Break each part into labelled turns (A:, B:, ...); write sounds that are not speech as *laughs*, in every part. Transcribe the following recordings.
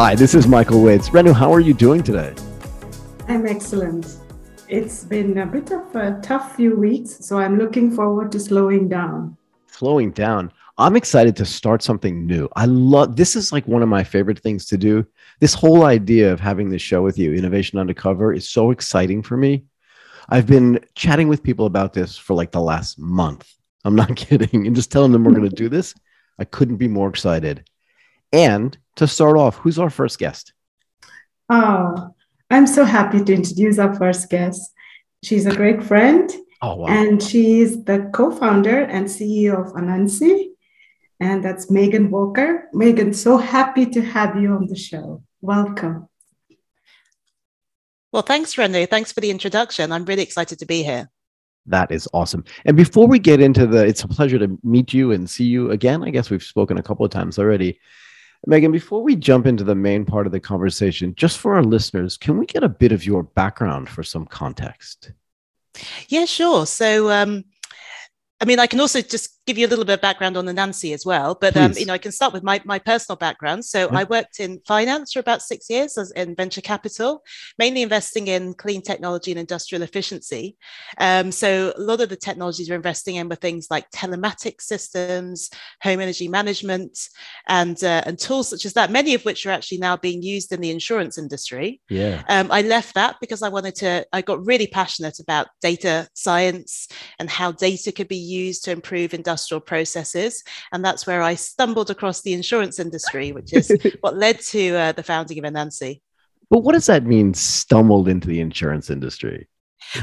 A: Hi, this is Michael Waitze. Renu, how are you doing today?
B: I'm excellent. It's been a bit of a tough few weeks, so I'm looking forward to slowing down.
A: Slowing down. I'm excited to start something new. I love this is like one of my favorite things to do. This whole idea of having this show with you, Innovation Undercover, is so exciting for me. I've been chatting with people about this for like the last month. I'm not *laughs* kidding. And just telling them we're going to do this. I couldn't be more excited. And to start off, who's our first guest?
B: Oh, I'm so happy to introduce our first guest. She's a great friend.
A: Oh, wow.
B: And she's the co founder and CEO of Anansi. And that's Megan Walker. Megan, so happy to have you on the show. Welcome.
C: Well, thanks, Renu. Thanks for the introduction. I'm really excited to be here.
A: That is awesome. And before we get into the, it's a pleasure to meet you and see you again. I guess we've spoken a couple of times already. Megan, before we jump into the main part of the conversation, just for our listeners, can we get a bit of your background for some context?
C: Yeah, sure. So, um, I mean, I can also just give you a little bit of background on Anansi as well, but um, you know, I can start with my, my personal background. So yeah. I worked in finance for about six years as in venture capital, mainly investing in clean technology and industrial efficiency. Um, so a lot of the technologies we're investing in were things like telematics systems, home energy management, and uh, and tools such as that. Many of which are actually now being used in the insurance industry.
A: Yeah.
C: Um, I left that because I wanted to. I got really passionate about data science and how data could be used to improve industrial industrial processes. And that's where I stumbled across the insurance industry, which is *laughs* what led to uh, the founding of Anansi.
A: But what does that mean, stumbled into the insurance industry?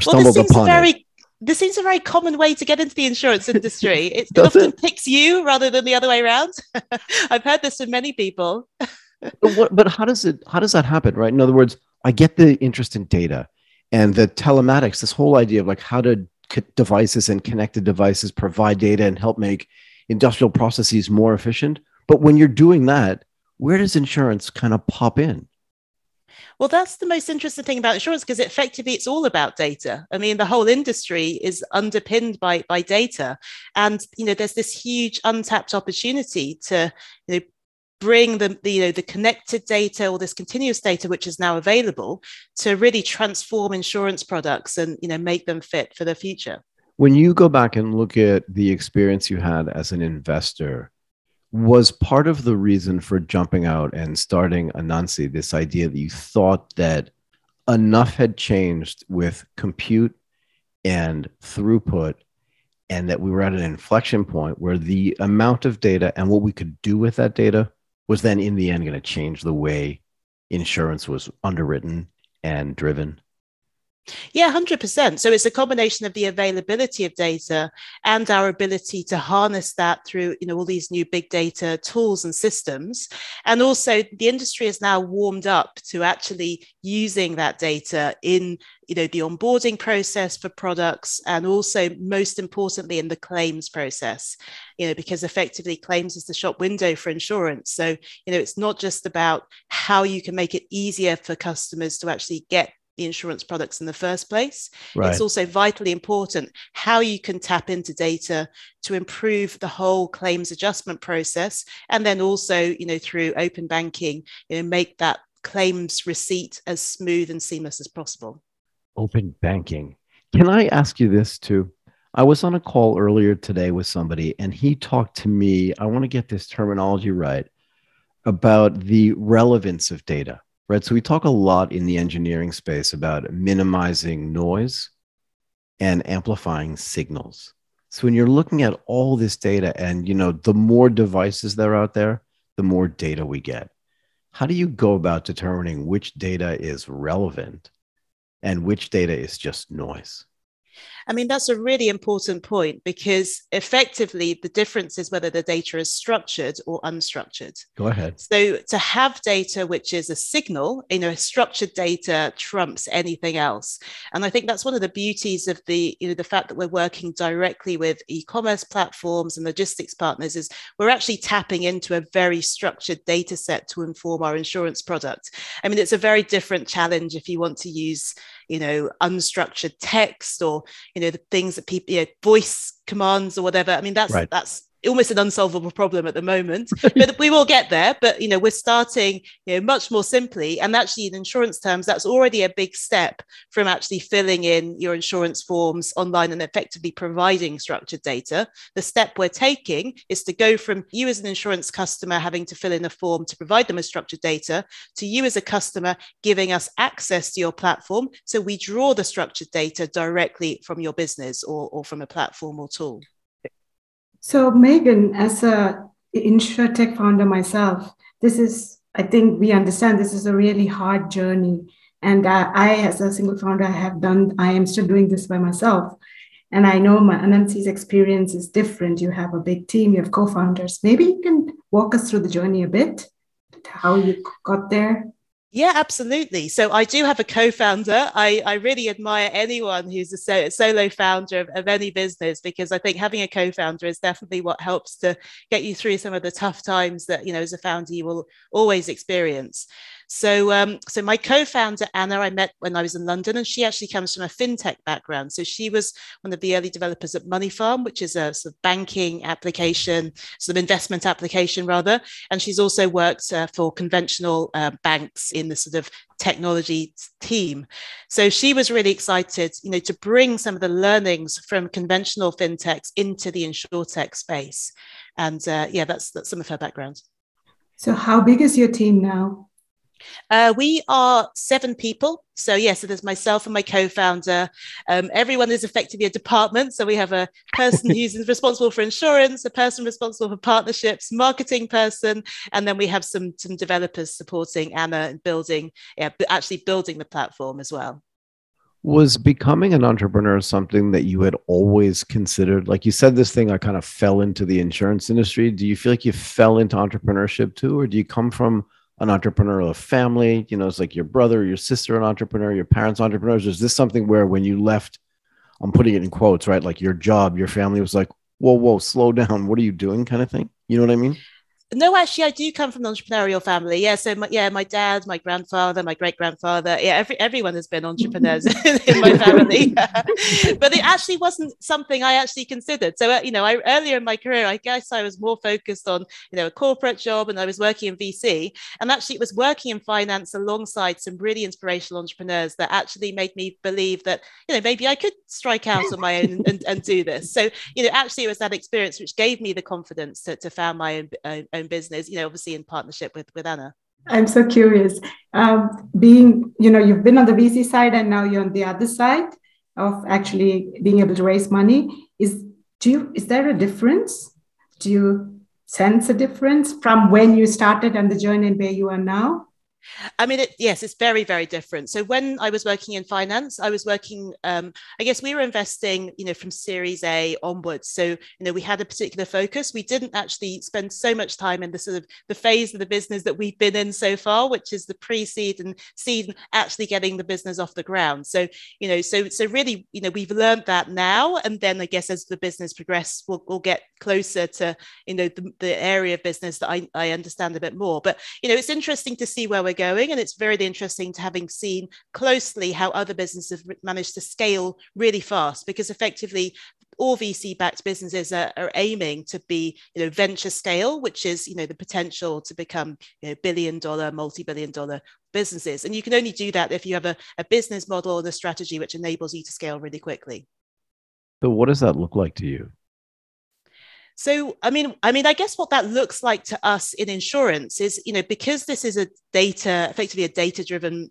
C: Well, this seems very it? this seems a very common way to get into the insurance industry. *laughs* It, it often it? picks you rather than the other way around. *laughs* I've heard this from many people.
A: but, what, but how does it how does that happen, right? In other words, I get the interest in data and the telematics, this whole idea of like how to devices and connected devices provide data and help make industrial processes more efficient. But when you're doing that, where does insurance kind of pop in?
C: Well, that's the most interesting thing about insurance because effectively it's all about data. I mean, the whole industry is underpinned by by data, and you know, there's this huge untapped opportunity to you know bring the, you know the connected data or this continuous data which is now available to really transform insurance products and you know make them fit for the future.
A: When you go back and look at the experience you had as an investor was part of the reason for jumping out and starting anansi this idea that you thought that enough had changed with compute and throughput and that we were at an inflection point where the amount of data and what we could do with that data was then in the end going to change the way insurance was underwritten and driven?
C: Yeah, 100%. So it's a combination of the availability of data and our ability to harness that through, you know, all these new big data tools and systems. And also the industry is now warmed up to actually using that data in, you know, the onboarding process for products and also most importantly in the claims process, you know, because effectively claims is the shop window for insurance. So, you know, it's not just about how you can make it easier for customers to actually get the insurance products in the first place. Right. It's also vitally important how you can tap into data to improve the whole claims adjustment process, and then also, you know, through open banking, you know, make that claims receipt as smooth and seamless as possible.
A: Open banking. Can I ask you this too? I was on a call earlier today with somebody, and he talked to me. I want to get this terminology right about the relevance of data right? So we talk a lot in the engineering space about minimizing noise and amplifying signals. So when you're looking at all this data and you know the more devices that are out there, the more data we get. How do you go about determining which data is relevant and which data is just noise?
C: I mean, that's a really important point because effectively the difference is whether the data is structured or unstructured.
A: Go ahead.
C: So to have data which is a signal, you know, structured data trumps anything else. And I think that's one of the beauties of the, you know, the fact that we're working directly with e-commerce platforms and logistics partners is we're actually tapping into a very structured data set to inform our insurance product. I mean, it's a very different challenge if you want to use you know unstructured text or you know the things that people you know, voice commands or whatever i mean that's right. that's almost an unsolvable problem at the moment. *laughs* But we will get there but you know we're starting you know much more simply. And actually in insurance terms that's already a big step from actually filling in your insurance forms online and effectively providing structured data. The step we're taking is to go from you as an insurance customer having to fill in a form to provide them with structured data to you as a customer giving us access to your platform. So we draw the structured data directly from your business or, or from a platform or tool
B: so, Megan, as a insurtech founder myself, this is, I think we understand this is a really hard journey. And I, I, as a single founder, I have done, I am still doing this by myself. And I know my Anansi's experience is different. You have a big team, you have co founders. Maybe you can walk us through the journey a bit, how you got there.
C: Yeah, absolutely. So I do have a co-founder. I, I really admire anyone who's a so, solo founder of, of any business because I think having a co-founder is definitely what helps to get you through some of the tough times that you know as a founder you will always experience. So, um, so my co-founder Anna, I met when I was in London, and she actually comes from a fintech background. So she was one of the early developers at Money Farm, which is a sort of banking application, sort of investment application rather. And she's also worked uh, for conventional uh, banks in the sort of technology team. So she was really excited, you know, to bring some of the learnings from conventional fintechs into the insurtech space. And uh, yeah, that's that's some of her background.
B: So how big is your team now?
C: Uh, we are seven people. So, yes, yeah, so there's myself and my co founder. Um, everyone is effectively a department. So, we have a person *laughs* who's responsible for insurance, a person responsible for partnerships, marketing person, and then we have some, some developers supporting Anna and building, yeah, actually building the platform as well.
A: Was becoming an entrepreneur something that you had always considered? Like you said, this thing I kind of fell into the insurance industry. Do you feel like you fell into entrepreneurship too, or do you come from an entrepreneur entrepreneurial family? You know, it's like your brother, your sister, an entrepreneur, your parents, entrepreneurs. Is this something where when you left, I'm putting it in quotes, right? Like your job, your family was like, whoa, whoa, slow down. What are you doing? Kind of thing. You know what I mean?
C: No, actually, I do come from an entrepreneurial family. Yeah, so my, yeah, my dad, my grandfather, my great grandfather, yeah, every, everyone has been entrepreneurs *laughs* in my family. *laughs* *laughs* but it actually wasn't something I actually considered. So, uh, you know, I earlier in my career, I guess I was more focused on, you know, a corporate job, and I was working in VC. And actually, it was working in finance alongside some really inspirational entrepreneurs that actually made me believe that, you know, maybe I could strike out on my own and, and, and do this. So, you know, actually, it was that experience which gave me the confidence to, to found my own. own own business, you know, obviously in partnership with, with Anna?
B: I'm so curious. Um, being, you know, you've been on the VC side and now you're on the other side of actually being able to raise money. Is do you is there a difference? Do you sense a difference from when you started and the journey and where you are now?
C: I mean, it, yes, it's very, very different. So when I was working in finance, I was working, um, I guess we were investing, you know, from Series A onwards. So, you know, we had a particular focus. We didn't actually spend so much time in the sort of the phase of the business that we've been in so far, which is the pre-seed and seed, actually getting the business off the ground. So, you know, so so really, you know, we've learned that now, and then I guess as the business progresses, we'll, we'll get closer to, you know, the, the area of business that I, I understand a bit more. But, you know, it's interesting to see where we're going. And it's very interesting to having seen closely how other businesses have managed to scale really fast because effectively all VC backed businesses are, are, aiming to be, you know, venture scale, which is, you know, the potential to become, you know, billion dollar, multi billion dollar businesses. And you can only do that if you have a, a business model and a strategy which enables you to scale really quickly.
A: So, what does that look like to you?
C: So, I mean, I mean, I guess what that looks like to us in insurance is, you know, because this is a data, effectively a data-driven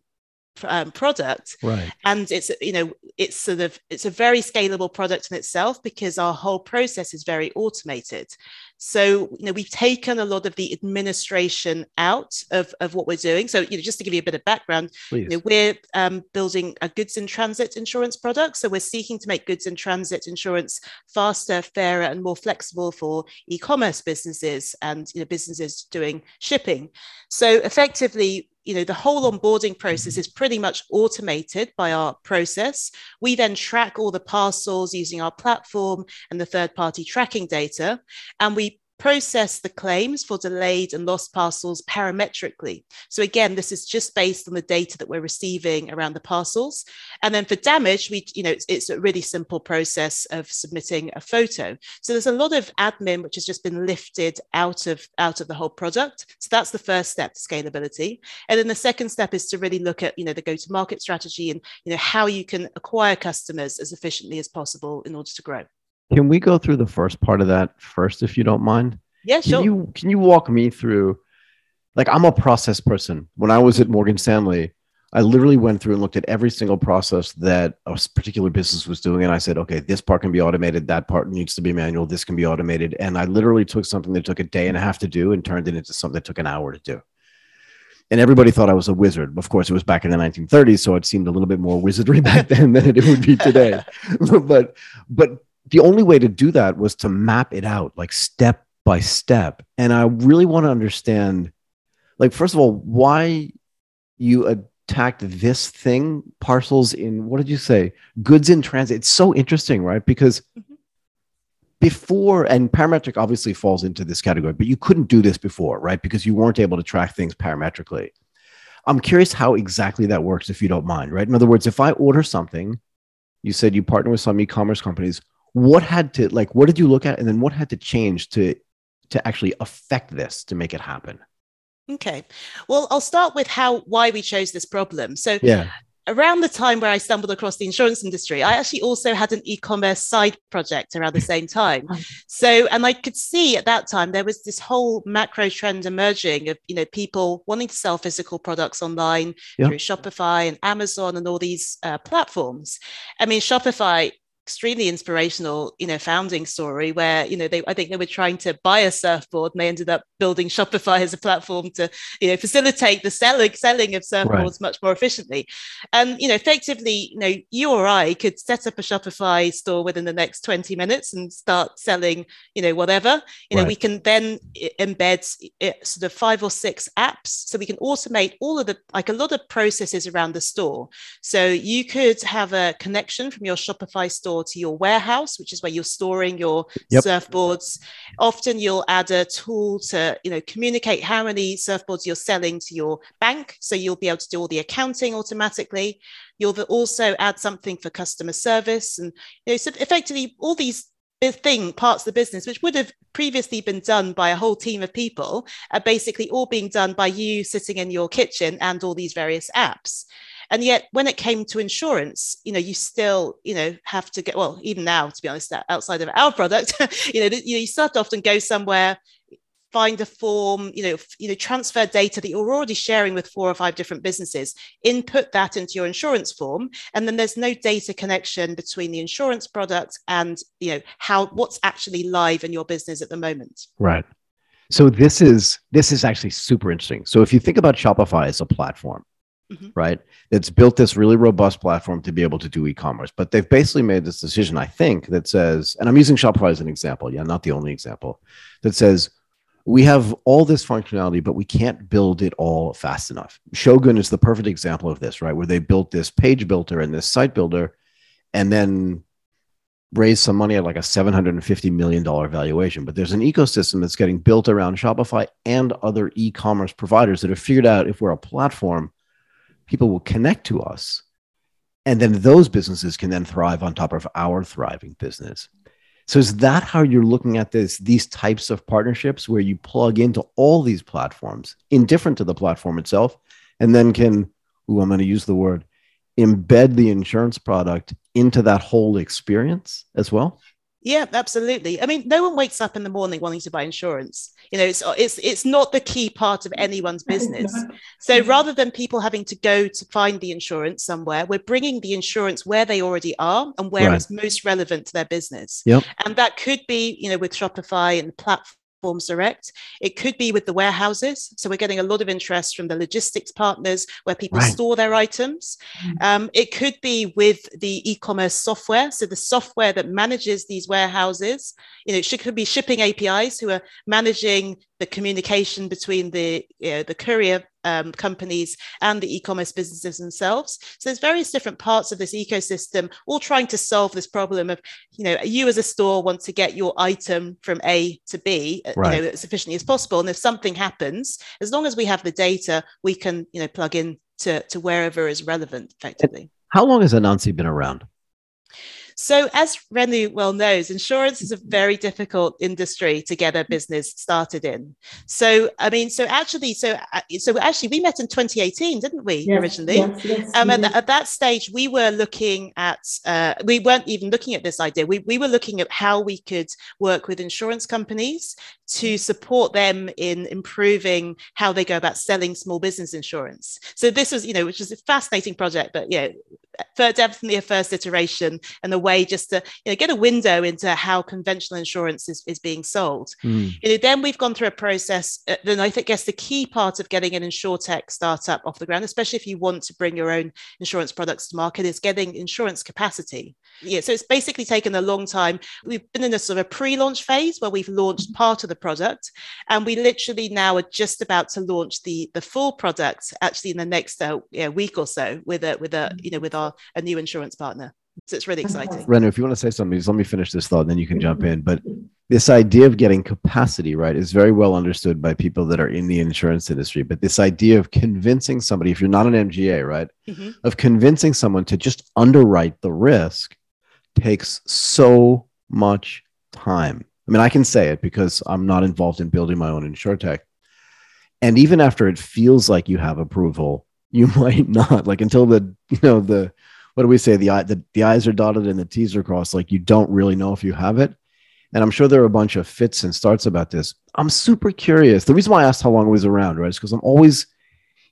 C: um, product.
A: Right.
C: And it's you know it's sort of it's a very scalable product in itself because our whole process is very automated. So you know we've taken a lot of the administration out of, of what we're doing. So you know just to give you a bit of background you know, we're um, building a goods in transit insurance product. So we're seeking to make goods in transit insurance faster fairer and more flexible for e-commerce businesses and you know businesses doing shipping. So effectively you know the whole onboarding process is pretty much automated by our process. We then track all the parcels using our platform and the third party tracking data and we process the claims for delayed and lost parcels parametrically. So again, this is just based on the data that we're receiving around the parcels. And then for damage, we, you know, it's, it's a really simple process of submitting a photo. So there's a lot of admin which has just been lifted out of out of the whole product. So that's the first step, scalability. And then the second step is to really look at, you know, the go-to-market strategy and you know how you can acquire customers as efficiently as possible in order to grow.
A: Can we go through the first part of that first, if you don't mind?
C: Yeah, sure.
A: Can you can you walk me through? Like, I'm a process person. When I was at Morgan Stanley, I literally went through and looked at every single process that a particular business was doing, and I said, okay, this part can be automated, that part needs to be manual, this can be automated, and I literally took something that took a day and a half to do and turned it into something that took an hour to do. And everybody thought I was a wizard. Of course, it was back in the 1930s, so it seemed a little bit more wizardry *laughs* back then than it would be today. *laughs* but but the only way to do that was to map it out like step by step. And i really want to understand like first of all why you attacked this thing parcels in what did you say? Goods in transit. It's so interesting right? Because mm-hmm. before and parametric obviously falls into this category but you couldn't do this before right? Because you weren't able to track things parametrically. I'm curious how exactly that works if you don't mind right? In other words if i order something you said you partner with some e-commerce companies what had to like what did you look at and then what had to change to to actually affect this to make it happen?
C: Okay. Well i'll start with how why we chose this problem. So yeah. around the time where I stumbled across the insurance industry, I actually also had an e-commerce side project around the same time. *laughs* So, and I could see at that time there was this whole macro trend emerging of you know people wanting to sell physical products online through Shopify and Amazon and all these uh, platforms. I mean, Shopify extremely inspirational, you know, founding story where, you know, they I think they were trying to buy a surfboard and they ended up building *laughs* Shopify as a platform to, you know, facilitate the selling selling of surfboards right. much more efficiently. And, you know, effectively, you know, you or I could set up a Shopify store within the next 20 minutes and start selling, you know, whatever. You know, we can then embed sort of five or six apps so we can automate all of the like a lot of processes around the store. So you could have a connection from your Shopify store to your warehouse, which is where you're storing your yep. surfboards. Often you'll add a tool to, you know, communicate how many surfboards you're selling to your bank. So you'll be able to do all the accounting automatically. You'll also add something for customer service. And you know, so effectively all these thing parts of the business which would have previously been done by a whole team of people are basically all being done by you sitting in your kitchen and all these various apps and yet when it came to insurance you know you still you know have to get well even now to be honest outside of our *laughs* product you know you, start to often go somewhere find a form you know you know transfer data that you're already sharing with four or five different businesses input that into your insurance form and then there's no data connection between the insurance product and you know how what's actually live in your business at the moment.
A: Right. So this is this is actually super interesting. So if you think about shopify as a platform mm-hmm. right? It's built this really robust platform to be able to do e-commerce. But they've basically made this decision, I think, that says, and I'm using Shopify as an example, yeah, not the only example, that says we have all this functionality, but we can't build it all fast enough. Shogun is the perfect example of this, right? Where they built this page builder and this site builder, and then raised some money at like a $750 million valuation. But there's an ecosystem that's getting built around Shopify and other e commerce providers that have figured out if we're a platform, people will connect to us. And then those businesses can then thrive on top of our thriving business. So is that how you're looking at this these types of partnerships where you plug into all these platforms indifferent to the platform itself and then can ooh, i'm going to use the word embed the insurance product into that whole experience as well
C: yeah, absolutely. I mean, no one wakes up in the morning wanting to buy insurance. You know, it's it's it's not the key part of anyone's business. So rather than people having to go to find the insurance somewhere, we're bringing the insurance where they already are and where right. it's most relevant to their business.
A: Yep.
C: And that could be, you know, with Shopify and the platform Platforms Direct. It could be with the warehouses. So we're getting a lot of interest from the logistics partners where people right. store their items. Mm-hmm. Um, it could be with the e-commerce software. So the software that manages these warehouses, you know, it should, could be shipping APIs who are managing the communication between the you know, the courier um, companies and the e-commerce businesses themselves. So there's various different parts of this ecosystem, all trying to solve this problem of, you know, you as a store want to get your item from A to B, uh, right. you know, as efficiently as possible. And if something happens, as long as we have the data, we can, you know, plug in to, to wherever is relevant effectively.
A: How long has Anansi been around?
C: So, as Renu well knows, insurance is a very difficult industry to get a business started in. So, I mean, so actually, so uh, so actually, we met in 2018, didn't we? Yes, originally, yes, yes, um, at, at, that stage, we were looking at, uh, we weren't even looking at this idea. We we were looking at how we could work with insurance companies to support them in improving how they go about selling small business insurance. So this was, you know, which is a fascinating project, but yeah, for definitely a first iteration and a way just to you know, get a window into how conventional insurance is, is being sold. Mm. You know, then we've gone through a process. Uh, then I think, guess the key part of getting an insurtech startup off the ground, especially if you want to bring your own insurance products to market, is getting insurance capacity. Yeah, so it's basically taken a long time. We've been in a sort of pre-launch phase where we've launched part of the product, and we literally now are just about to launch the the full product actually in the next uh, yeah, week or so with a with a you know with our a new insurance partner. So it's really exciting.
A: Renu, if you want to say something, just let me finish this thought, and then you can jump in. But this idea of getting capacity right is very well understood by people that are in the insurance industry. But this idea of convincing somebody, if you're not an MGA, right, mm-hmm. of convincing someone to just underwrite the risk takes so much time. I mean, I can say it because I'm not involved in building my own insurtech. And even after it feels like you have approval, you *laughs* might not like until the you know the what do we say? The eye, the, the i's are dotted and the t's are crossed. Like you don't really know if you have it. And i'm sure there are a bunch of fits and starts about this. I'm super curious. The reason why i asked how long it was around right is because i'm always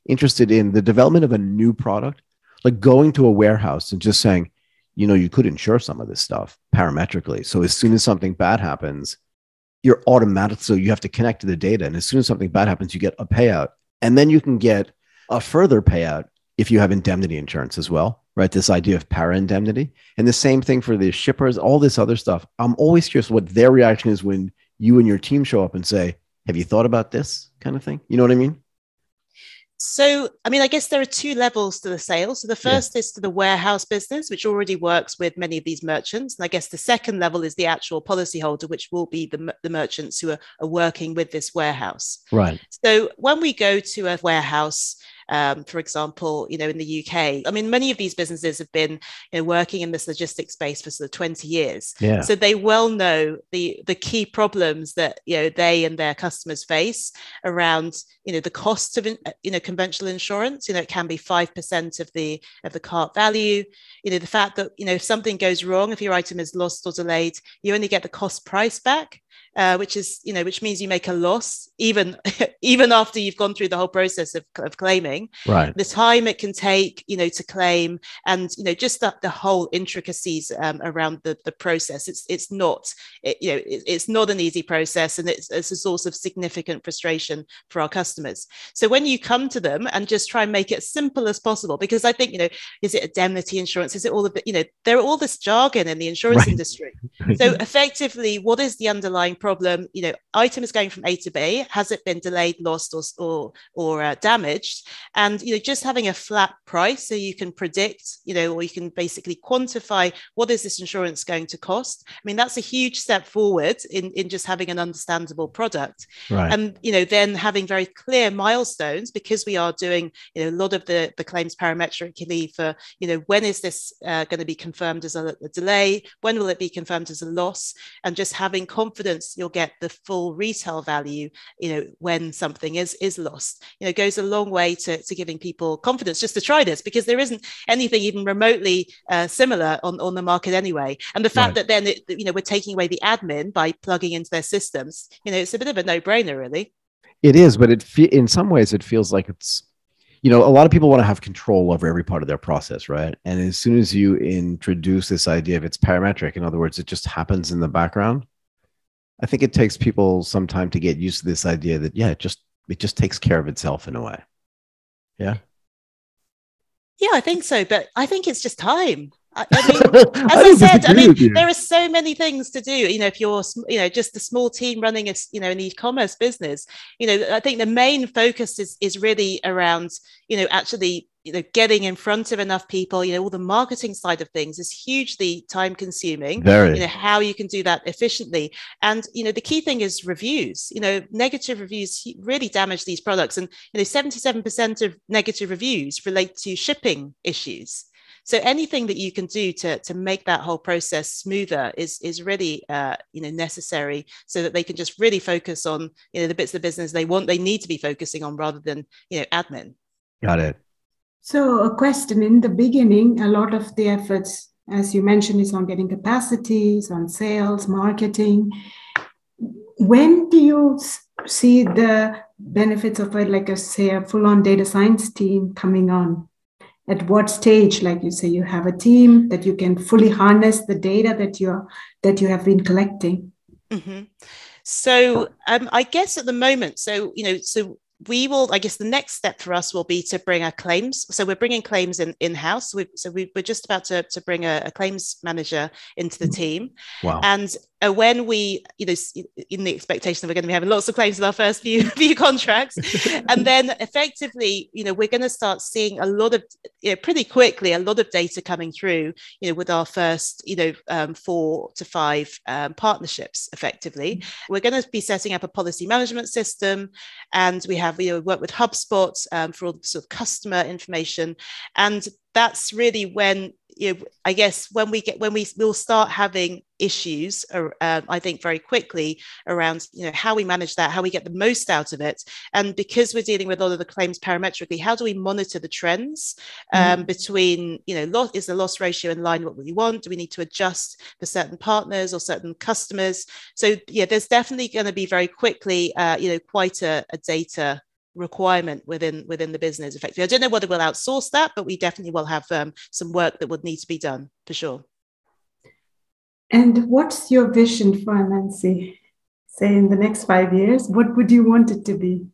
A: interested in the development of a new product like going to a warehouse and just saying you know you could insure some of this stuff parametrically. So as soon as something bad happens you're automatic so you have to connect to the data. And as soon as something bad happens you get a payout. And then you can get a further payout if you have indemnity insurance as well, right? This idea of para indemnity. And the same thing for the shippers, all this other stuff. I'm always curious what their reaction is when you and your team show up and say, Have you thought about this kind of thing? You know what I mean?
C: So, I mean, I guess there are two levels to the sale. So, the first yeah. is to the warehouse business, which already works with many of these merchants. And I guess the second level is the actual policyholder, which will be the, the merchants who are, are working with this warehouse.
A: Right.
C: So, when we go to a warehouse, um, for example, you know, in the UK. I mean, many of these businesses have been you know, working in this logistics space for sort of 20 years.
A: Yeah.
C: So they well know the the key problems that you know they and their customers face around you know the cost of you know conventional insurance. You know, it can be five percent of the of the cart value. You know, the fact that you know if something goes wrong, if your item is lost or delayed, you only get the cost price back uh, which is you know which means you make a loss even *laughs* even after you've gone through the whole process of, of claiming.
A: Right.
C: The time it can take you know to claim and you know just that the whole intricacies um, around the, the process. It's it's not it, you know it, it's not an easy process and it's, it's a source of significant frustration for our customers. So when you come to them and just try and make it as simple as possible because i think you know is it indemnity insurance? Is it all of the you know there are all this jargon in the insurance right. industry. *laughs* So effectively what is the underlying problem, you know, item is going from A to B. Has it been delayed, lost, or or, or uh, damaged? And you know, just having a flat price so you can predict, you know, or you can basically quantify what is this insurance going to cost. I mean, that's a huge step forward in in just having an understandable product.
A: Right.
C: And you know, then having very clear milestones because we are doing you know a lot of the the claims parametrically for you know when is this uh, going to be confirmed as a, a delay? When will it be confirmed as a loss? And just having confidence you'll get the full retail value you know when something is is lost you know goes a long way to, to giving people confidence just to try this because there isn't anything even remotely uh, similar on, on the market anyway and the fact right. that then it, you know we're taking away the admin by plugging into their systems you know it's a bit of a no-brainer really
A: it is but it fe- in some ways it feels like it's you know, a lot of people want to have control over every part of their process, right? And as soon as you introduce this idea of it's parametric, in other words, it just happens in the background, I think it takes people some time to get used to this idea that yeah, it just it just takes care of itself in a way. Yeah.
C: Yeah, I think so, but I think it's just time. I, *laughs* mean, as I, said, I mean, there are so many things to do. You know, if you're, you know, just a small team running a, you know, an e-commerce business, you know, I think the main focus is is really around, you know, actually, you know, getting in front of enough people. You know, all the marketing side of things is hugely time consuming.
A: Very.
C: You know, how you can do that efficiently, and you know, the key thing is reviews. You know, negative reviews really damage these products, and you know, seventy-seven percent of negative reviews relate to shipping issues. So anything that you can do to, to make that whole process smoother is, is really uh, you know, necessary so that they can just really focus on you know, the bits of the business they want, they need to be focusing on rather than you know, admin.
A: Got it.
B: So a question in the beginning, a lot of the efforts, as you mentioned, is on getting capacities, on sales, marketing. When do you see the benefits of it, like a say a full-on data science team coming on? at what stage like you say you have a team that you can fully harness the data that you that you have been collecting
C: mm-hmm. so um, i guess at the moment so you know so we will i guess the next step for us will be to bring our claims so we're bringing claims in in house so we, are just about to, to bring a, a, claims manager into the mm-hmm. team
A: wow.
C: and uh, when we, you know, in the expectation that we're going to be having lots of claims in our first few *laughs* few contracts, and *laughs* then effectively, you know, we're going to start seeing a lot of, you know, pretty quickly, a lot of data coming through, you know, with our first, you know, um, four to five um, partnerships. Effectively, mm-hmm. we're going to be setting up a policy management system, and we have, you know, work with HubSpot um, for all the sort of customer information, and that's really when you know, I guess when we get when we will start having issues, uh, I think very quickly around you know how we manage that, how we get the most out of it, and because we're dealing with a lot of the claims parametrically, how do we monitor the trends um, mm. between you know loss, is the loss ratio in line with what we want? Do we need to adjust for certain partners or certain customers? So yeah, there's definitely going to be very quickly uh, you know quite a, a data requirement within within the business effectively. I don't know whether we'll outsource that but we definitely will have um, some work that would need to be done for sure.
B: And what's your vision for Anansi say in the next five years? What would you want it to be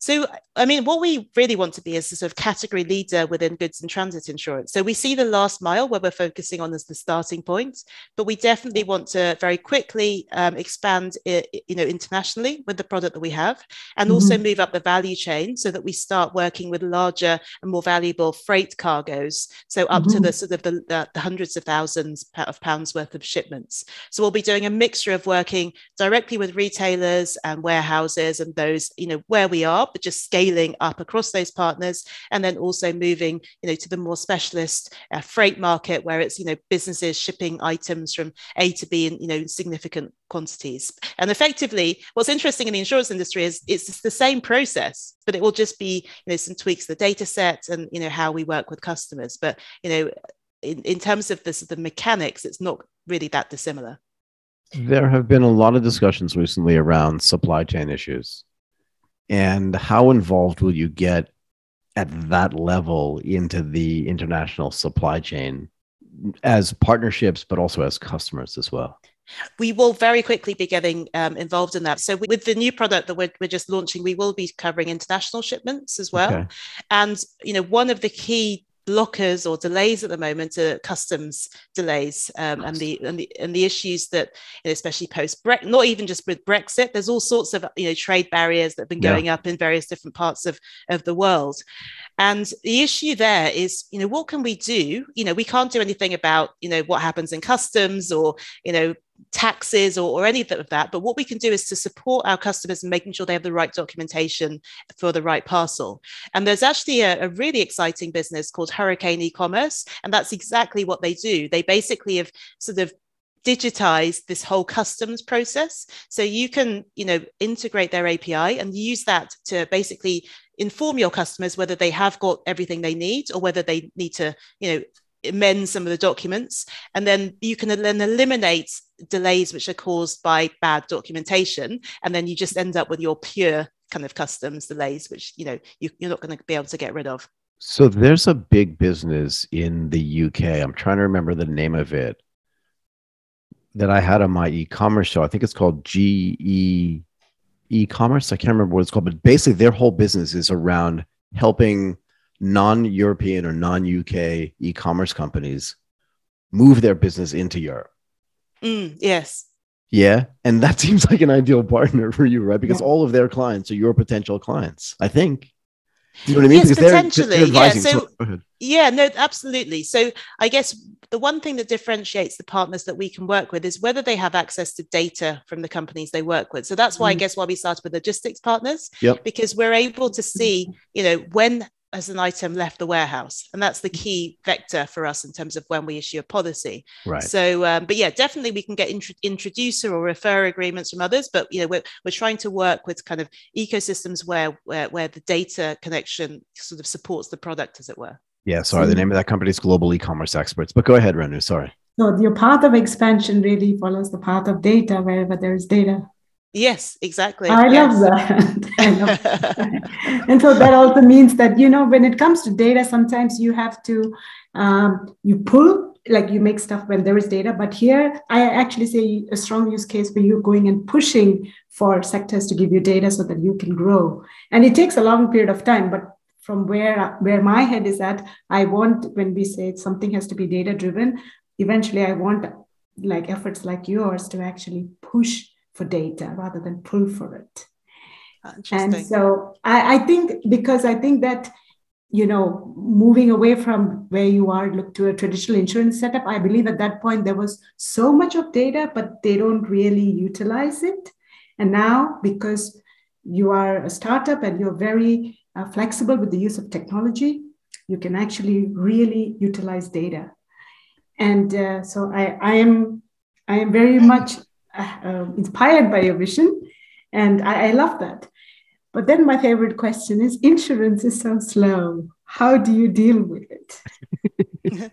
C: so, I mean, what we really want to be is a sort of category leader within goods and transit insurance. So we see the last mile where we're focusing on as the starting point, but we definitely want to very quickly um, expand, it, you know, internationally with the product that we have, and mm-hmm. also move up the value chain so that we start working with larger and more valuable freight cargoes. So up mm-hmm. to the sort of the, the, the hundreds of thousands of pounds worth of shipments. So we'll be doing a mixture of working directly with retailers and warehouses and those, you know, where we are but just scaling up across those partners and then also moving you know to the more specialist uh, freight market where it's you know businesses shipping items from a to b in you know significant quantities. And effectively what's interesting in the insurance industry is it's the same process but it will just be you know some tweaks to the data set and you know how we work with customers. But you know in, in terms of this the mechanics it's not really that dissimilar.
A: There have been a lot of discussions recently around supply chain issues and how involved will you get at that level into the international supply chain as partnerships, but also as customers as well?
C: We will very quickly be getting um, involved in that. So, with the new product that we're, we're just launching, we will be covering international shipments as well. Okay. And you know, one of the key blockers or delays at the moment are customs delays um, and the and the and the issues that you know, especially post Brexit, not even just with Brexit. There's all sorts of you know trade barriers that have been going yeah. up in various different parts of of the world, and the issue there is you know what can we do? You know we can't do anything about you know what happens in customs or you know taxes or, or anything of that. But what we can do is to support our customers in making sure they have the right documentation for the right parcel. And there's actually a, a really exciting business called Hurricane e-commerce, and that's exactly what they do. They basically have sort of digitize this whole customs process so you can you know integrate their api and use that to basically inform your customers whether they have got everything they need or whether they need to you know amend some of the documents and then you can then eliminate delays which are caused by bad documentation and then you just end up with your pure kind of customs delays which you know you, you're not going to be able to get rid of.
A: So there's a big business in the uk i'm trying to remember the name of it that i had on my e-commerce show. I think it's called ge e-commerce? I can't remember what it's called but basically their whole business is around helping non-European or non-UK e-commerce companies move their business into Europe.
C: Mm, yes.
A: Yeah. And that *laughs* seems like an ideal partner for you, right? Because yeah. all of their clients are your potential clients, I think.
C: Do you know what I mean? Yes, because potentially. They're, they're yeah. So, so yeah, no, absolutely. So I guess the one thing that differentiates the partners that we can work with is whether they have access to data from the companies they work with. So that's why mm. I guess why we started with logistics partners,
A: yep.
C: because we're able to see, you know, when as an item left the warehouse and that's the key vector for us in terms of when we issue a policy.
A: Right.
C: So um, but yeah definitely we can get int- introducer or refer agreements from others but you know we're, we're trying to work with kind of ecosystems where, where where the data connection sort of supports the product as it were.
A: Yeah sorry the name of that company is global e-commerce experts but go ahead renu sorry.
B: So your path of expansion really follows the path of data wherever there is data
C: Yes, exactly.
B: I
C: yes.
B: love that. *laughs* I love that. *laughs* and so that also means that you know when it comes to data, sometimes you have to um, you pull like you make stuff when there is data. But here, I actually say a strong use case where you're going and pushing for sectors to give you data so that you can grow. And it takes a long period of time, but from where where my head is at, I want when we say something has to be data driven. Eventually, I want like efforts like yours to actually push for data rather than pull for it. And so I, I think because I think that you know moving away from where you are look to a traditional insurance setup i believe at that point there was so much of data but they don't really utilize it. And now because you are a startup and you're very uh, flexible with the use of technology you can actually really utilize data. And uh, so I, I am i am very much uh, inspired by your vision. And I, I love that. But then my favorite question is insurance is so slow. How do you deal with it? *laughs*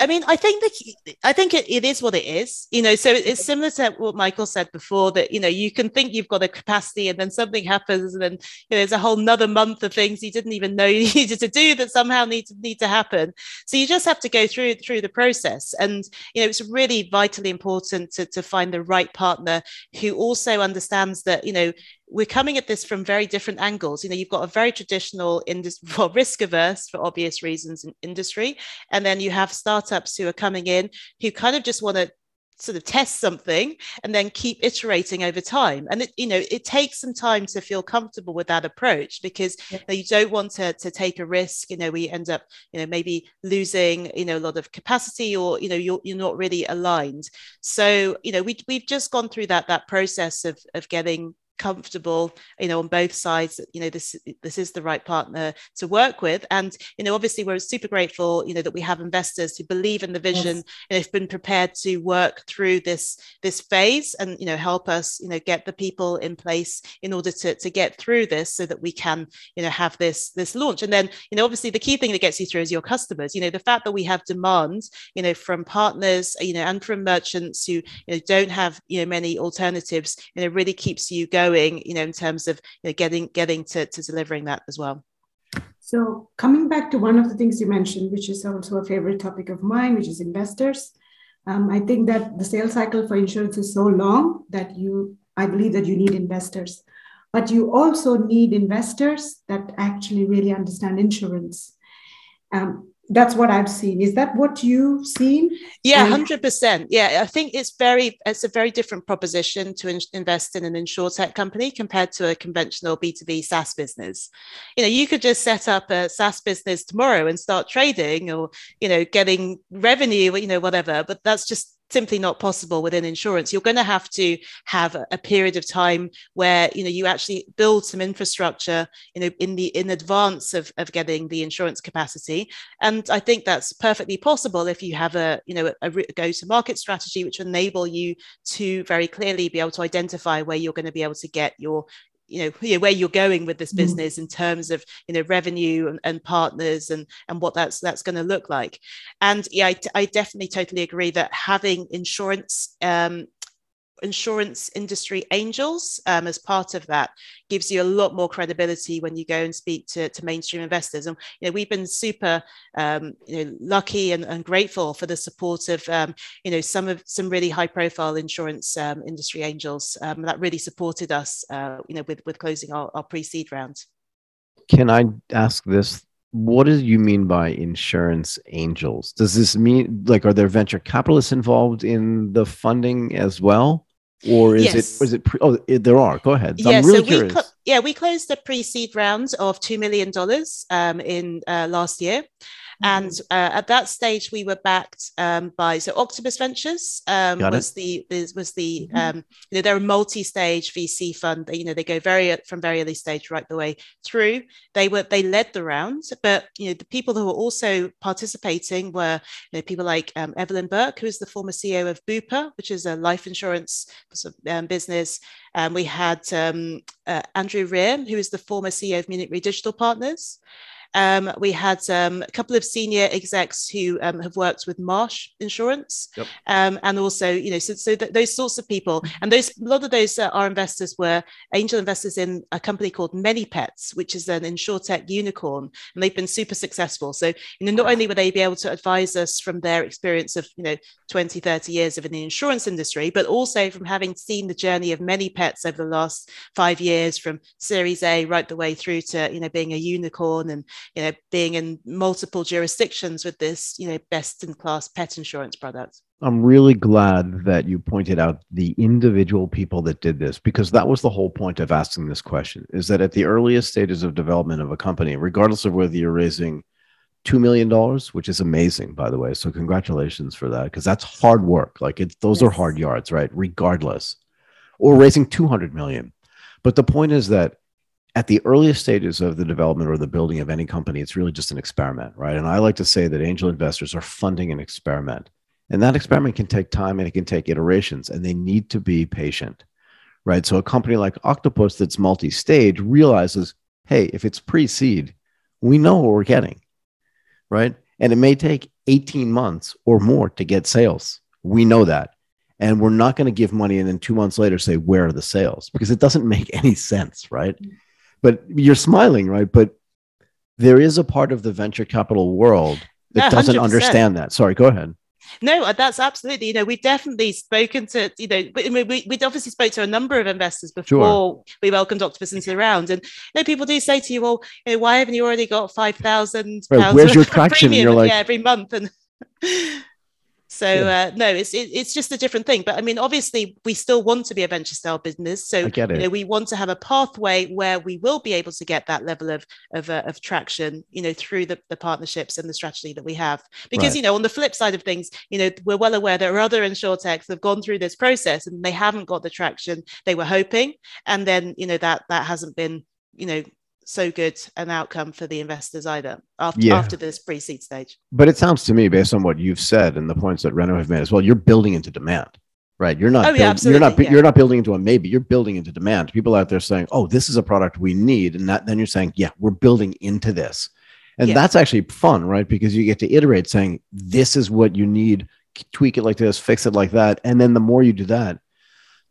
C: I mean, I think that I think it, it is what it is, you know. So it's similar to what Michael said before that you know you can think you've got a capacity, and then something happens, and then you know, there's a whole nother month of things you didn't even know *laughs* you needed to do that somehow need to need to happen. So you just have to go through through the process, and you know it's really vitally important to to find the right partner who also understands that you know we're coming at this from very different angles. You know, you've got a very traditional industry, *laughs* well, risk averse for obvious reasons in industry, and then you have startups who are coming in who kind of just want to sort of test something and then keep iterating over time and it you know it takes some time to feel comfortable with that approach because yeah. you, know, you, don't want to, to take a risk you know we end up you know maybe losing you know a lot of capacity or you know you're, you're not really aligned so you know we, we've just gone through that that process of of getting comfortable you know on both sides you know this this is the right partner to work with and you know obviously we're super grateful you know that we have investors who believe in the vision yes. and have been prepared to work through this this phase and you know help us you know get the people in place in order to to get through this so that we can you know have this this launch and then you know obviously the key thing that gets you through is your customers you know the fact that we have demand you know from partners you know and from merchants who you know don't have you know many alternatives you know really keeps you going going you know in terms of you know, getting getting to, to delivering that as well.
B: So coming back to one of the things you mentioned which is also a favorite topic of mine which is investors um, i think that the sales cycle for insurance is so long that you i believe that you need investors. But you also need investors that actually really understand insurance. Um, that's what I've seen. Is that what you've seen?
C: Yeah, hundred percent. Yeah, I think it's very it's a very different proposition to in- invest in an insurtech company compared to a conventional B two B SaaS business. You know, you could just set up a SaaS business tomorrow and start trading, or you know, getting revenue, you know, whatever. But that's just simply not possible within insurance. You're going to have to have a, period of time where you know you actually build some infrastructure you know in the in advance of, of getting the insurance capacity. And i think that's perfectly possible if you have a you know a, a go to market strategy which enable you to very clearly be able to identify where you're going to be able to get your you know where you're going with this mm. business in terms of you know revenue and, and partners and and what that's that's going to look like and yeah I, I definitely totally agree that having insurance um, insurance industry angels um, as part of that gives you a lot more credibility when you go and speak to, to mainstream investors. And you know, we've been super um, you know, lucky and, and, grateful for the support of um, you know some of some really high profile insurance um, industry angels um, that really supported us uh, you know with with closing our, our pre seed round.
A: Can I ask this what do you mean by insurance angels? Does this mean like are there venture capitalists involved in the funding as well? Or is yes. it is it pre- oh there are go ahead
C: yeah, I'm really so curious. We cl- yeah we closed a pre-seed round of two million dollars um, in uh, last year and mm-hmm. uh, at that stage, we were backed um, by so Octopus Ventures um, was the was the mm-hmm. um, you know they're a multi-stage VC fund. They, you know they go very from very early stage right the way through. They were they led the round, but you know the people who were also participating were you know, people like um, Evelyn Bourke, who is the former CEO of Bupa, which is a life insurance um, business. Um, we had um, uh, Andrew Rear, who is the former CEO of Munich Re Digital Partners. Um, we had um, a couple of senior execs who um, have worked with Marsh Insurance, yep. Um, and also, you know, so, so th- those sorts of people, and those a lot of those uh, our investors were angel investors in a company called ManyPets, which is an insurtech unicorn, and they've been super successful. So, you know, not only were they be able to advise us from their experience of, you know, 20, 30 years of in the insurance industry, but also from having seen the journey of ManyPets over the last five years, from Series A right the way through to, you know, being a unicorn and you know, being in multiple jurisdictions with this, you know, best in class pet insurance product.
A: I'm really glad that you pointed out the individual people that did this because that was the whole point of asking this question is that at the earliest stages of development of a company, regardless of whether you're raising $2 million, which is amazing, by the way. So, congratulations for that because that's hard work. Like, it's, those yes. are hard yards, right? Regardless, or raising 200 million. But the point is that at the earliest stages of the development or the building of any company, it's really just an experiment, right? And I like to say that angel investors are funding an experiment. And that experiment can take time and it can take iterations, and they need to be patient, right? So a company like Octopus that's multi stage realizes hey, if it's pre seed, we know what we're getting, right? And it may take 18 months or more to get sales. We know that. And we're not going to give money and then two months later say, where are the sales? Because it doesn't make *laughs* any sense, right? Mm-hmm. But you're smiling, right? But there is a part of the venture capital world that no, doesn't understand that. Sorry, go ahead.
C: No, that's absolutely. You know, we've definitely spoken to. You know, we we we obviously spoke to a number of investors before sure. we welcomed Octopus into the round, and you know, people do say to you, "Well, you know, why haven't you already got five thousand
A: right, Where's your traction?" Premium,
C: you're like, yeah, every month, and *laughs* so yeah. uh, no, it's it, it's just a different thing. But I mean, obviously, we still want to be a venture style business. So you know, we want to have a pathway where we will be able to get that level of of, uh, of traction. You know, through the, the partnerships and the strategy that we have. Because right. you know, on the flip side of things, you know, we're well aware there are other insurtechs that have gone through this process and they haven't got the traction they were hoping, and then you know that that hasn't been you know so good an outcome for the investors either after, yeah. after this pre-seed stage.
A: But it sounds to me, based on what you've said and the points that Renu have made as well, you're building into demand, right? You're not, oh, yeah, build, you're not, yeah. you're not building into a maybe. You're building into demand. People out there saying, "Oh, this is a product we need," and that, then you're saying, "Yeah, we're building into this," and yeah. that's actually fun, right? Because you get to iterate, saying, "This is what you need." Tweak it like this, fix it like that, and then the more you do that,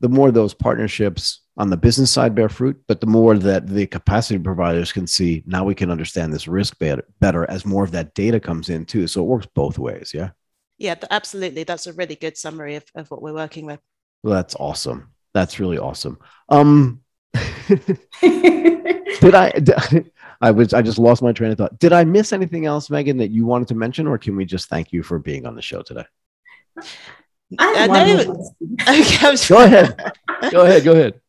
A: the more those partnerships on the business side bear fruit, but the more that the capacity providers can see, now we can understand this risk better, better as more of that data comes in too. So it works both ways. Yeah.
C: Yeah, absolutely. That's a really good summary of, of what we're working with.
A: Well, that's awesome. That's really awesome. Um, *laughs* did I, did, I was, I just lost my train of thought. Did I miss anything else, Megan, that you wanted to mention, or can we just thank you for being on the show today?
C: I know. *laughs*
A: Okay, go ahead. Go ahead. Go ahead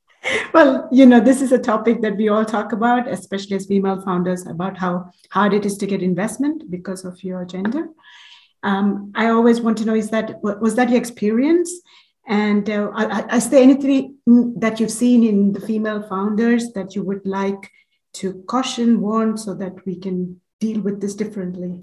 B: well, you know, this is a topic that we all talk about, especially as female founders, about how hard it is to get investment because of your gender. Um, I always want to know is that was that your experience? And uh, is there anything that you've seen in the female founders that you would like to caution, warn, so that we can deal with this differently?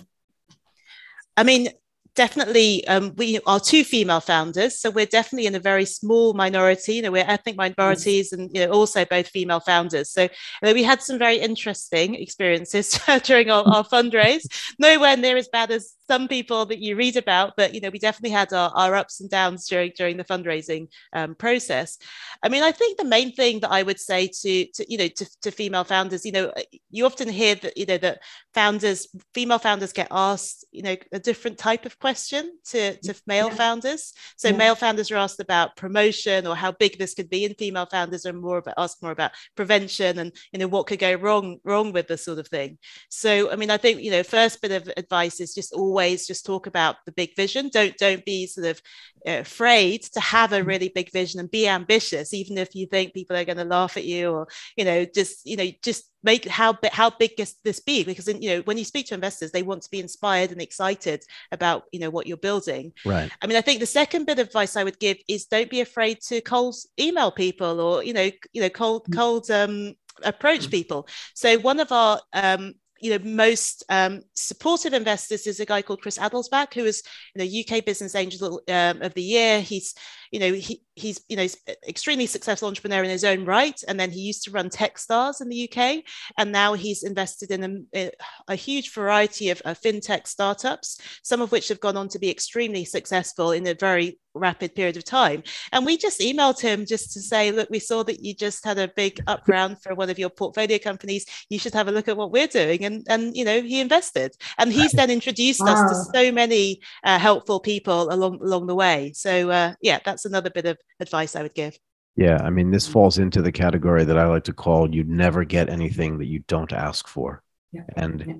C: I mean, definitely um, we are two female founders so we're definitely in a very small minority you know we're ethnic minorities and you know also both female founders. So you know, we had some very interesting experiences *laughs* during our, our fundraise. Nowhere near as bad as some people that you read about, but you know, we definitely had our, our ups and downs during during the fundraising um, process. I mean, I think the main thing that I would say to, to you know to, to female founders, you know, you often hear that you know that founders, female founders get asked, you know, a different type of question to, to male yeah. founders. So yeah. male founders are asked about promotion or how big this could be, and female founders are more about asked more about prevention and you know what could go wrong wrong with this sort of thing. So I mean, I think you know, first bit of advice is just always just talk about the big vision. Don't don't be sort of uh, afraid to have a mm. really big vision and be ambitious, even if you think people are going to laugh at you or you know just you know just make how how big can this be because you know when you speak to investors they want to be inspired and excited about you know what you're building
A: right
C: i mean i think the second bit of advice i would give is don't be afraid to cold email people or you know you know cold mm. cold um approach mm. people so one of our um you know most um, supportive investors is a guy called Chris Adelsbach, who is you know UK Business Angel um, of the Year. He's you know he he's you know extremely successful entrepreneur in his own right, and then he used to run TechStars in the UK, and now he's invested in a, a huge variety of, of fintech startups, some of which have gone on to be extremely successful in a very rapid period of time. And we just emailed him just to say, look, we saw that you just had a big up round for one of your portfolio companies. You should have a look at what we're doing. And, and you know, he invested. And he's then introduced wow. us to so many uh, helpful people along, along the way. So, uh, yeah, that's another bit of advice I would give.
A: Yeah, I mean, this falls into the category that I like to call you never get anything that you don't ask for. Yeah. And yeah.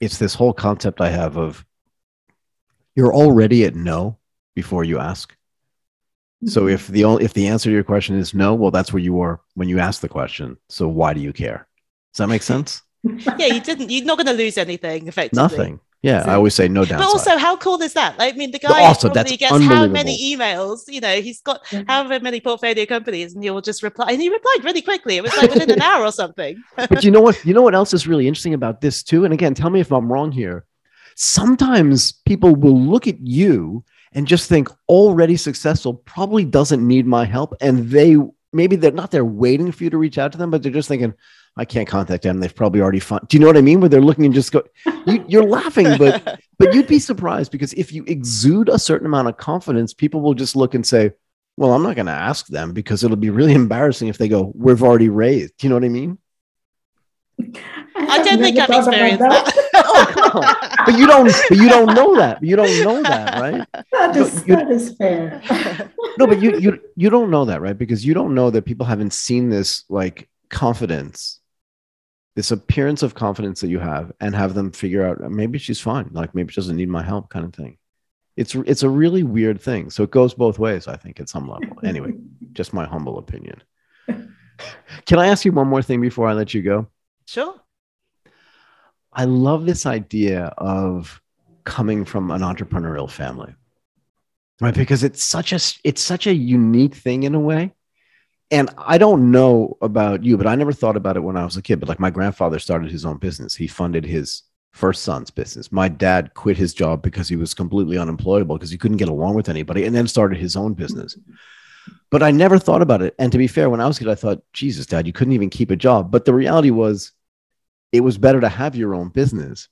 A: it's this whole concept I have of you're already at no before you ask. So mm-hmm. if the only, if the answer to your question is no, well, that's where you are when you ask the question. So why do you care? Does that make *laughs* sense?
C: yeah, you didn't. You're not going to lose anything. Effectively,
A: nothing. Yeah, so, I always say no downside.
C: But also, how cool is that? Like, I mean, the guy also, probably gets how many emails? You know, he's got however many portfolio companies, and he'll just reply. And he replied really quickly. It was like within an *laughs* hour or something.
A: but you know what? You know what else is really interesting about this too? And again, tell me if I'm wrong here. Sometimes people will look at you and just think already successful probably doesn't need my help. And they maybe they're not there waiting for you to reach out to them, but they're just thinking, I can't contact them. They've probably already found. Do you know what I mean? Where they're looking and just go, you, are laughing, but *laughs* but you'd be surprised because if you exude a certain amount of confidence, people will just look and say, "Well, I'm not going to ask them because it'll be really embarrassing if they go, we've already raised." Do you know what I mean?
C: I don't think I've experienced that. that.
A: oh, but you don't. But you don't know that. You don't know that, right? *laughs*
B: That is, you, that is fair. *laughs* *laughs*
A: no, but you you you don't know that, right? Because you don't know that people haven't seen this like confidence, this appearance of confidence that you have, and have them figure out uh, maybe she's fine. Like maybe she doesn't need my help, kind of thing. It's it's a really weird thing. So it goes both ways, I think, at some level. *laughs* Anyway, just my humble opinion. Can I ask you one more thing before I let you go?
C: Sure.
A: I love this idea of coming from an entrepreneurial family, right? Because it's such a it's such a unique thing in a way. And I don't know about you, but I never thought about it when I was a kid. But like my grandfather started his own business. He funded his first son's business. My dad quit his job because he was completely unemployable because he couldn't get along with anybody, and then started his own business. But I never thought about it. And to be fair, when I was a kid, I thought, Jesus, dad, you couldn't even keep a job. But the reality was, it was better to have your own business.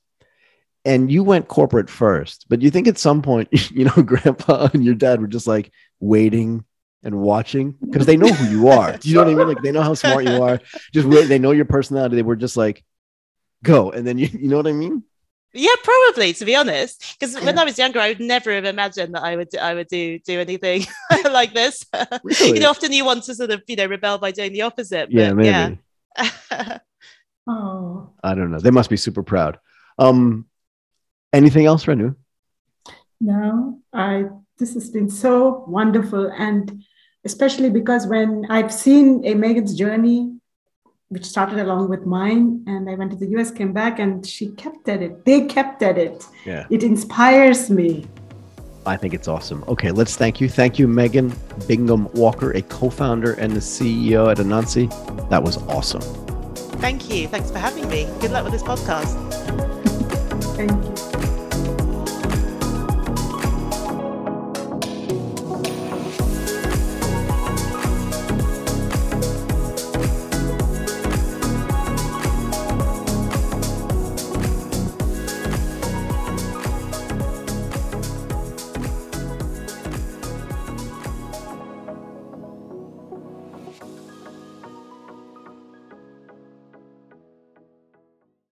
A: And you went corporate first. But you think at some point, *laughs* you know, *laughs* grandpa and your dad were just like waiting and watching because they know who you are. Do you know what I mean? Like they know how smart you are. Just wait, they know your personality. They were just like, go. And then you, you know what I mean?
C: Yeah, probably to be honest. Because when I was younger, I would never have imagined that I would I would do do anything *laughs* like this. Really? you know, often you want to sort of you know rebel by doing the opposite.
A: yeah, maybe. Yeah. oh, I don't know. They must be super proud. Um, anything else, Renu?
B: No, I. This has been so wonderful, and especially because when I've seen a Megan's journey which started along with mine. And I went to the US, came back, and she kept at it. They kept at it.
A: Yeah.
B: It inspires me.
A: I think it's awesome. Okay, let's thank you. Thank you, Megan Bingham Walker, a co founder and the CEO at Anansi. That was awesome.
C: Thank you. Thanks for having me. Good luck with this podcast.
B: thank you.